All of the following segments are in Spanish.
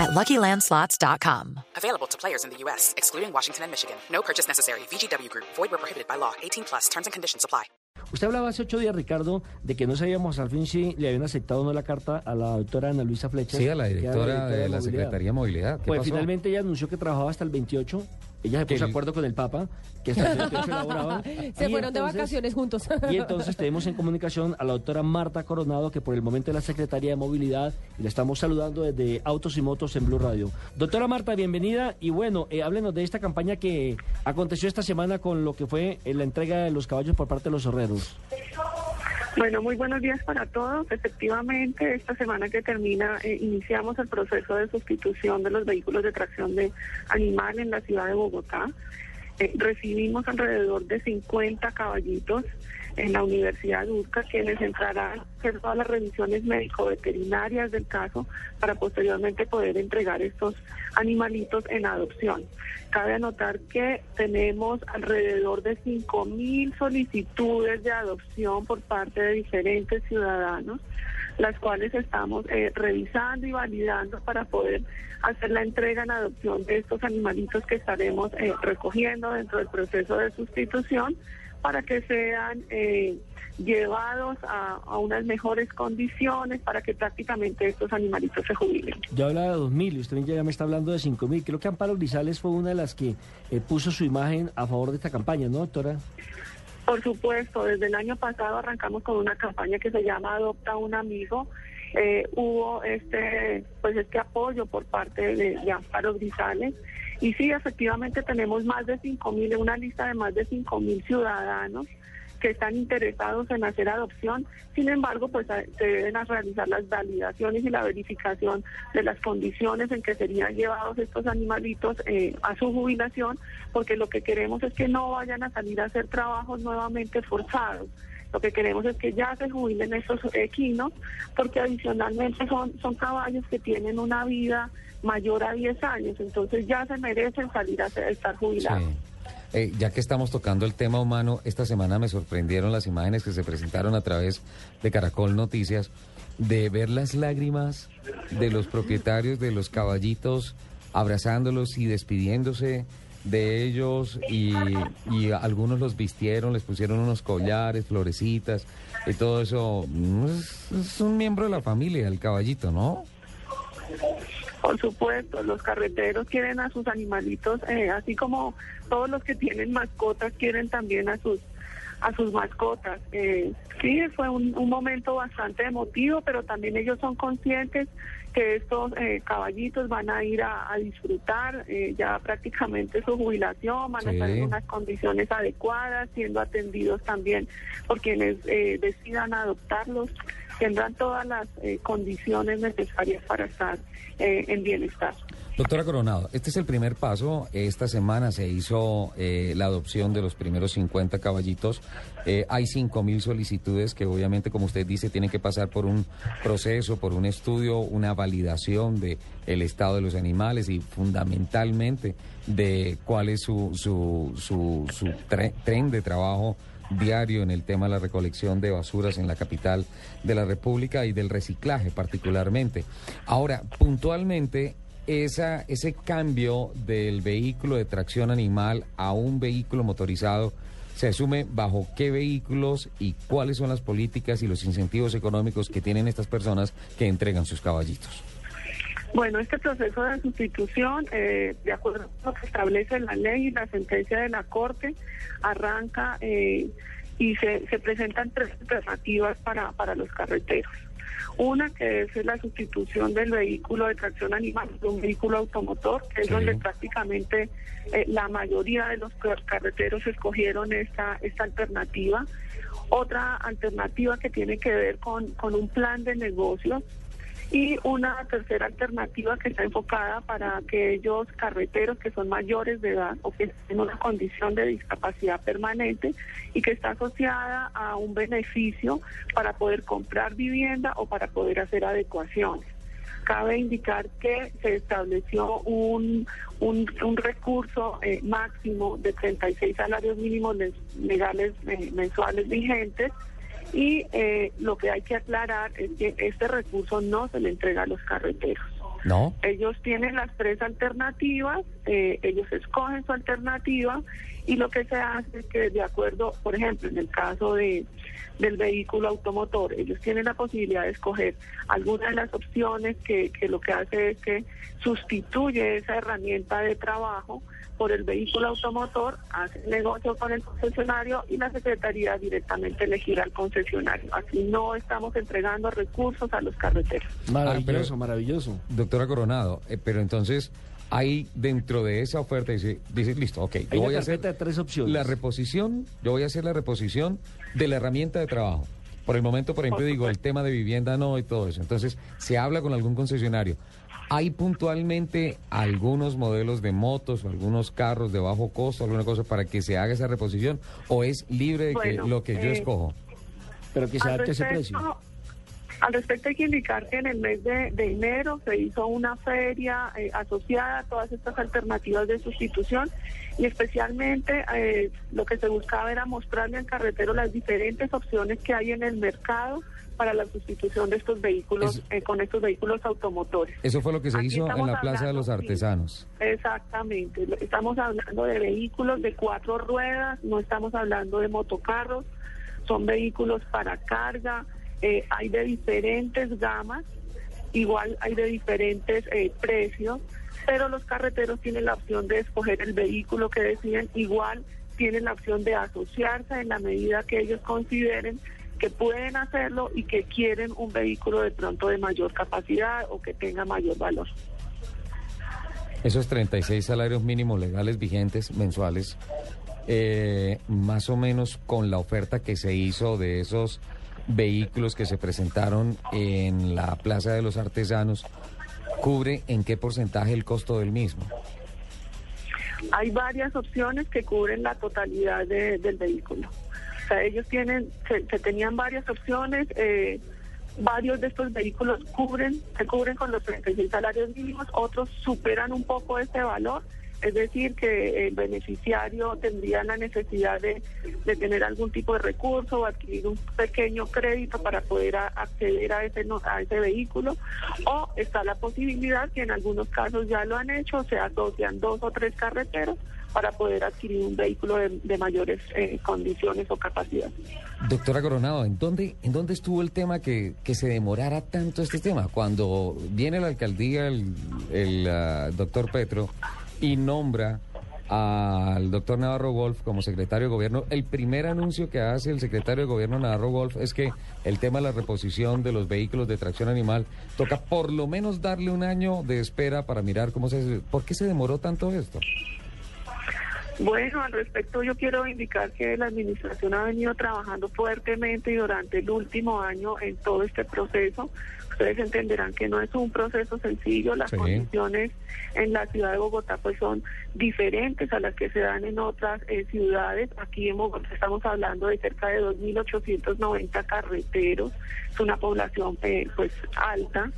at LuckyLandSlots.com. Available to players in the U.S., excluding Washington and Michigan. No purchase necessary. VGW Group. Void where prohibited by law. 18 plus. Terms and conditions apply. Usted hablaba hace ocho días, Ricardo, de que no sabíamos al fin si le habían aceptado o no la carta a la doctora Ana Luisa Flecha. Sí, a la directora de la Secretaría de Movilidad. ¿Qué Pues pasó? finalmente ella anunció que trabajaba hasta el 28. Ella se puso de acuerdo con el Papa, que el 28 elaboraba. Se Y fueron de vacaciones juntos. Y entonces tenemos en comunicación a la doctora Marta Coronado, que por el momento es la secretaria de Movilidad, y la estamos saludando desde Autos y Motos en Blue Radio. Doctora Marta, bienvenida. Y bueno, eh, háblenos de esta campaña que aconteció esta semana con lo que fue eh, la entrega de los caballos por parte de los herreros. Bueno, muy buenos días para todos. Efectivamente, esta semana que termina, eh, iniciamos el proceso de sustitución de los vehículos de tracción de animal en la ciudad de Bogotá. Eh, recibimos alrededor de 50 caballitos en la Universidad Urca, quienes entrarán a hacer todas las revisiones médico-veterinarias del caso para posteriormente poder entregar estos animalitos en adopción. Cabe anotar que tenemos alrededor de 5.000 solicitudes de adopción por parte de diferentes ciudadanos, las cuales estamos eh, revisando y validando para poder hacer la entrega en adopción de estos animalitos que estaremos eh, recogiendo dentro del proceso de sustitución para que sean eh, llevados a, a unas mejores condiciones para que prácticamente estos animalitos se jubilen. Yo hablaba de 2.000 y usted ya me está hablando de 5.000. Creo que Amparo Grisales fue una de las que eh, puso su imagen a favor de esta campaña, ¿no, doctora? Por supuesto, desde el año pasado arrancamos con una campaña que se llama Adopta un amigo. Eh, hubo este, pues este apoyo por parte de, de Amparo Grisales. Y sí, efectivamente tenemos más de 5.000, una lista de más de 5.000 ciudadanos que están interesados en hacer adopción. Sin embargo, pues a- se deben realizar las validaciones y la verificación de las condiciones en que serían llevados estos animalitos eh, a su jubilación, porque lo que queremos es que no vayan a salir a hacer trabajos nuevamente forzados. Lo que queremos es que ya se jubilen estos equinos, porque adicionalmente son, son caballos que tienen una vida mayor a 10 años, entonces ya se merecen salir a estar jubilados. Sí. Eh, ya que estamos tocando el tema humano, esta semana me sorprendieron las imágenes que se presentaron a través de Caracol Noticias de ver las lágrimas de los propietarios de los caballitos abrazándolos y despidiéndose de ellos y, y algunos los vistieron, les pusieron unos collares, florecitas y todo eso. Mm, Es, es un miembro de la familia, el caballito, ¿no? Por supuesto, los carreteros quieren a sus animalitos, eh, así como todos los que tienen mascotas quieren también a sus a sus mascotas. Eh, sí, fue un, un momento bastante emotivo, pero también ellos son conscientes que estos eh, caballitos van a ir a, a disfrutar eh, ya prácticamente su jubilación, van a estar en unas condiciones adecuadas, siendo atendidos también por quienes eh, decidan adoptarlos tendrán todas las eh, condiciones necesarias para estar eh, en bienestar. Doctora Coronado, este es el primer paso. Esta semana se hizo eh, la adopción de los primeros 50 caballitos. Eh, hay 5.000 solicitudes que obviamente, como usted dice, tienen que pasar por un proceso, por un estudio, una validación de el estado de los animales y fundamentalmente de cuál es su, su, su, su tre- tren de trabajo diario en el tema de la recolección de basuras en la capital de la República y del reciclaje particularmente. Ahora, puntualmente, esa, ese cambio del vehículo de tracción animal a un vehículo motorizado se asume bajo qué vehículos y cuáles son las políticas y los incentivos económicos que tienen estas personas que entregan sus caballitos. Bueno, este proceso de sustitución, eh, de acuerdo a lo que establece la ley y la sentencia de la Corte, arranca eh, y se, se presentan tres alternativas para, para los carreteros. Una que es la sustitución del vehículo de tracción animal por un vehículo automotor, que es Sí. donde prácticamente eh, la mayoría de los car- carreteros escogieron esta, esta alternativa. Otra alternativa que tiene que ver con, con un plan de negocios y una tercera alternativa que está enfocada para aquellos carreteros que son mayores de edad o que están en una condición de discapacidad permanente y que está asociada a un beneficio para poder comprar vivienda o para poder hacer adecuaciones. Cabe indicar que se estableció un, un, recurso eh, máximo de 36 salarios mínimos legales eh, mensuales vigentes y eh, lo que hay que aclarar es que este recurso no se le entrega a los carreteros. No. Ellos tienen las tres alternativas, eh, ellos escogen su alternativa y lo que se hace es que de acuerdo, por ejemplo, en el caso de del vehículo automotor, ellos tienen la posibilidad de escoger alguna de las opciones que, que lo que hace es que sustituye esa herramienta de trabajo por el vehículo automotor, hace negocio con el concesionario y la Secretaría directamente elegirá al concesionario. Así no estamos entregando recursos a los carreteros. Maravilloso, maravilloso. Doctora Coronado, eh, pero entonces hay dentro de esa oferta dice, dice listo, ok, yo voy a hacer tres opciones. la reposición, yo voy a hacer la reposición de la herramienta de trabajo. Por el momento, por ejemplo, digo, el tema de vivienda no y todo eso. Entonces, se habla con algún concesionario. ¿Hay puntualmente algunos modelos de motos o algunos carros de bajo costo, alguna cosa para que se haga esa reposición? ¿O es libre de que lo que yo eh, escojo? Pero que se adapte ese precio. Al respecto hay que indicar que en el mes de, enero se hizo una feria eh, asociada a todas estas alternativas de sustitución y especialmente eh, lo que se buscaba era mostrarle al carretero las diferentes opciones que hay en el mercado para la sustitución de estos vehículos eh, con estos vehículos automotores. Eso fue lo que se hizo en la Plaza de los Artesanos. exactamente. Estamos hablando de vehículos de cuatro ruedas, no estamos hablando de motocarros, son vehículos para carga, eh, hay de diferentes gamas, igual hay de diferentes eh, precios, pero los carreteros tienen la opción de escoger el vehículo que deciden, igual tienen la opción de asociarse en la medida que ellos consideren que pueden hacerlo y que quieren un vehículo de pronto de mayor capacidad o que tenga mayor valor. Esos 36 salarios mínimos legales vigentes mensuales, eh, más o menos con la oferta que se hizo de esos vehículos que se presentaron en la Plaza de los Artesanos, ¿cubre en qué porcentaje el costo del mismo? Hay varias opciones que cubren la totalidad del vehículo sea, ellos tienen, se, tenían varias opciones. Eh, varios de estos vehículos cubren, se cubren con los 36 salarios mínimos, otros superan un poco este valor. Es decir, que el beneficiario tendría la necesidad de, tener algún tipo de recurso o adquirir un pequeño crédito para poder acceder a ese, a ese vehículo. O está la posibilidad, que en algunos casos ya lo han hecho, se asocian dos o tres carreteros para poder adquirir un vehículo de, mayores eh, condiciones o capacidad. Doctora Coronado, ¿en dónde, ¿en dónde estuvo el tema que, que se demorara tanto este tema? Cuando viene la alcaldía, el, el ah, doctor Petro, y nombra al doctor Navarro Wolf como secretario de gobierno, el primer anuncio que hace el secretario de gobierno Navarro Wolf es que el tema de la reposición de los vehículos de tracción animal toca por lo menos darle un año de espera para mirar cómo se... ¿Por qué se demoró tanto esto? Bueno, al respecto yo quiero indicar que la administración ha venido trabajando fuertemente y durante el último año en todo este proceso. Ustedes entenderán que no es un proceso sencillo, las condiciones en la ciudad de Bogotá pues son diferentes a las que se dan en otras eh, ciudades. Aquí en Bogotá estamos hablando de cerca de 2.890 carreteros, es una población eh, pues alta.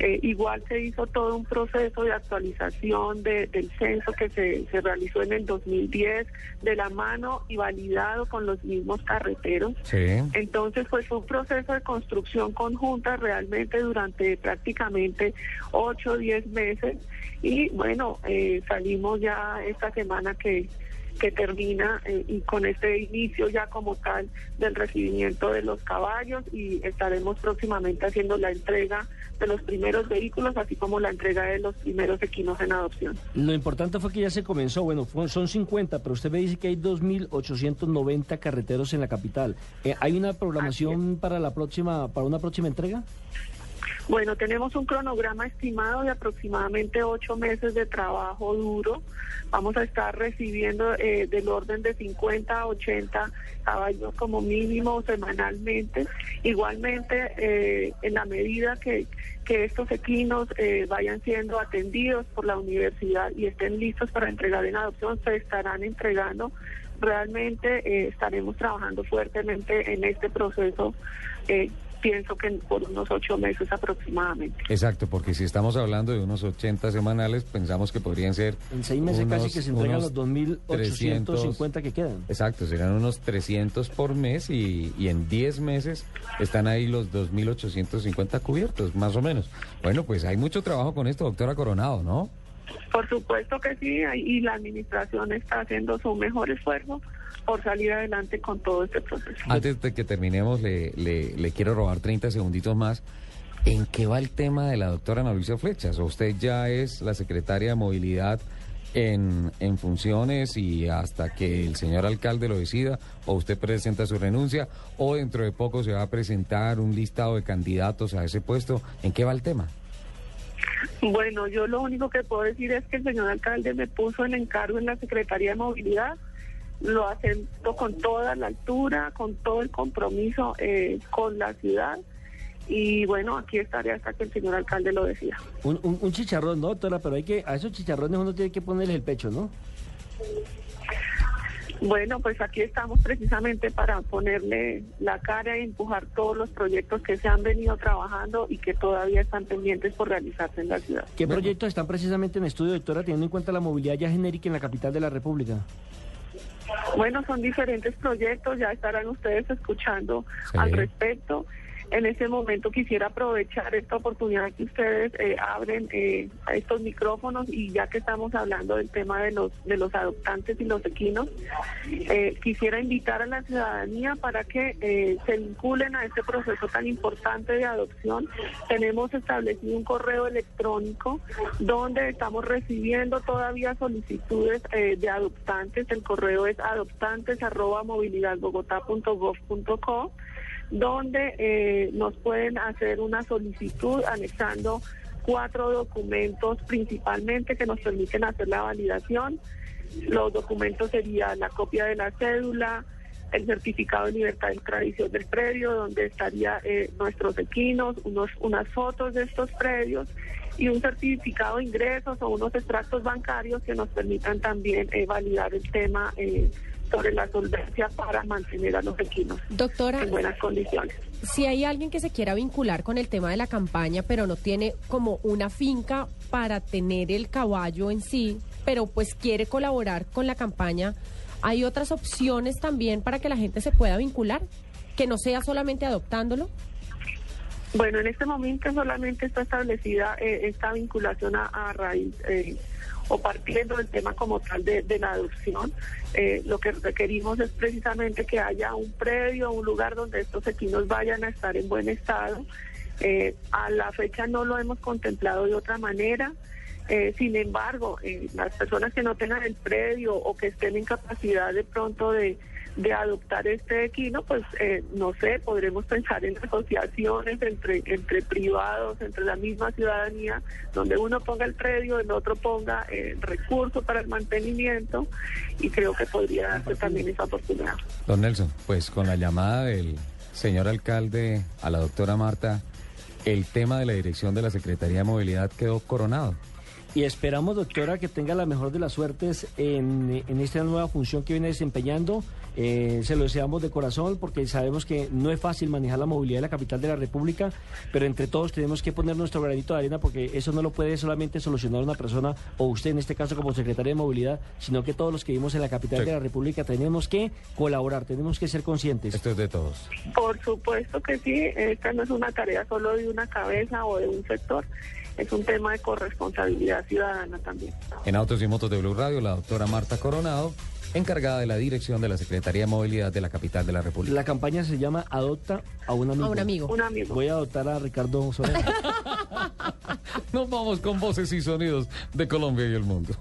Eh, igual se hizo todo un proceso de actualización del censo que se, se, realizó en el 2010 de la mano y validado con los mismos carreteros. Entonces fue un proceso de construcción conjunta realmente durante prácticamente 8 o 10 meses y bueno, eh, salimos ya esta semana que que termina eh, y con este inicio ya como tal del recibimiento de los caballos y estaremos próximamente haciendo la entrega de los primeros vehículos, así como la entrega de los primeros equinos en adopción. Lo importante fue que ya se comenzó, bueno, son 50, pero usted me dice que hay 2.890 carreteros en la capital. Eh, ¿Hay una programación para la próxima, para una próxima entrega? Bueno, tenemos un cronograma estimado de aproximadamente ocho meses de trabajo duro. Vamos a estar recibiendo eh, del orden de 50 a 80 caballos como mínimo semanalmente. Igualmente, eh, en la medida que, que estos equinos eh, vayan siendo atendidos por la universidad y estén listos para entregar en adopción, se estarán entregando realmente eh, estaremos trabajando fuertemente en este proceso. Pienso que por unos ocho meses aproximadamente. Exacto, porque si estamos hablando de unos 80 semanales, pensamos que podrían ser... En seis meses unos- casi que se entregan los 2.850 300. que quedan. Exacto, serán unos 300 por mes y, y en 10 meses están ahí los 2.850 cubiertos, más o menos. Bueno, pues hay mucho trabajo con esto, doctora Coronado, ¿no? Por supuesto que sí, y la administración está haciendo su mejor esfuerzo por salir adelante con todo este proceso. Antes de que terminemos, le, le, le quiero robar 30 segunditos más. ¿En qué va el tema de la doctora Ana Luisa Flechas? ¿Usted ya es la secretaria de movilidad en, en funciones y hasta que el señor alcalde lo decida? ¿O usted presenta su renuncia? ¿O dentro de poco se va a presentar un listado de candidatos a ese puesto? ¿En qué va el tema? Bueno, yo lo único que puedo decir es que el señor alcalde me puso en encargo en la Secretaría de Movilidad. Lo acepto con toda la altura, con todo el compromiso eh, con la ciudad. Y bueno, aquí estaré hasta que el señor alcalde lo decida. Un, un- un chicharrón, ¿no, doctora? Pero hay que, a esos chicharrones uno tiene que ponerles el pecho, ¿no? Bueno, pues aquí estamos precisamente para ponerle la cara y empujar todos los proyectos que se han venido trabajando y que todavía están pendientes por realizarse en la ciudad. ¿Qué proyectos están precisamente en estudio, doctora, teniendo en cuenta la movilidad ya genérica en la capital de la República? Bueno, son diferentes proyectos, ya estarán ustedes escuchando Sí. al respecto. En este momento quisiera aprovechar esta oportunidad que ustedes eh, abren eh, a estos micrófonos y ya que estamos hablando del tema de los de los adoptantes y los equinos, eh, quisiera invitar a la ciudadanía para que se vinculen a este proceso tan importante de adopción. Tenemos establecido un correo electrónico donde estamos recibiendo todavía solicitudes de adoptantes. El correo es adoptantes arroba movilidadbogotá.gov.co donde eh, nos pueden hacer una solicitud anexando cuatro documentos principalmente que nos permiten hacer la validación. Los documentos serían la copia de la cédula, el certificado de libertad de tradición del predio, donde estaría eh, nuestros equinos, unos, unas fotos de estos predios y un certificado de ingresos o unos extractos bancarios que nos permitan también eh, validar el tema sobre la solvencia para mantener a los equinos Doctora, en buenas condiciones. si hay alguien que se quiera vincular con el tema de la campaña, pero no tiene como una finca para tener el caballo en sí, pero pues quiere colaborar con la campaña, ¿hay otras opciones también para que la gente se pueda vincular? Que no sea solamente adoptándolo. Bueno, en este momento solamente está establecida eh, esta vinculación a, a raíz eh, o partiendo del tema como tal de, la adopción. Eh, lo que requerimos es precisamente que haya un predio, un lugar donde estos equinos vayan a estar en buen estado. Eh, a la fecha no lo hemos contemplado de otra manera. Eh, sin embargo, eh, las personas que no tengan el predio o que estén en capacidad de pronto de, de adoptar este equino, pues eh, no sé, podremos pensar en asociaciones entre, entre privados, entre la misma ciudadanía, donde uno ponga el predio, el otro ponga eh, recursos para el mantenimiento y creo que podría darse también esa oportunidad. Don Nelson, pues con la llamada del señor alcalde a la doctora Marta, el tema de la dirección de la Secretaría de Movilidad quedó coronado. Y esperamos, doctora, que tenga la mejor de las suertes en, en esta nueva función que viene desempeñando. Eh, se lo deseamos de corazón porque sabemos que no es fácil manejar la movilidad de la capital de la República, pero entre todos tenemos que poner nuestro granito de arena porque eso no lo puede solamente solucionar una persona o usted en este caso como secretaria de movilidad, sino que todos los que vivimos en la capital Sí. de la República tenemos que colaborar, tenemos que ser conscientes. Esto es de todos. Por supuesto que sí, esta no es una tarea solo de una cabeza o de un sector, es un tema de corresponsabilidad ciudadana también. En Autos y Motos de Blue Radio, la doctora Marta Coronado, encargada de la dirección de la Secretaría de Movilidad de la capital de la República. La campaña se llama Adopta a un amigo. A un amigo. Un amigo. Voy a adoptar a Ricardo Soler. Nos vamos con voces y sonidos de Colombia y el mundo.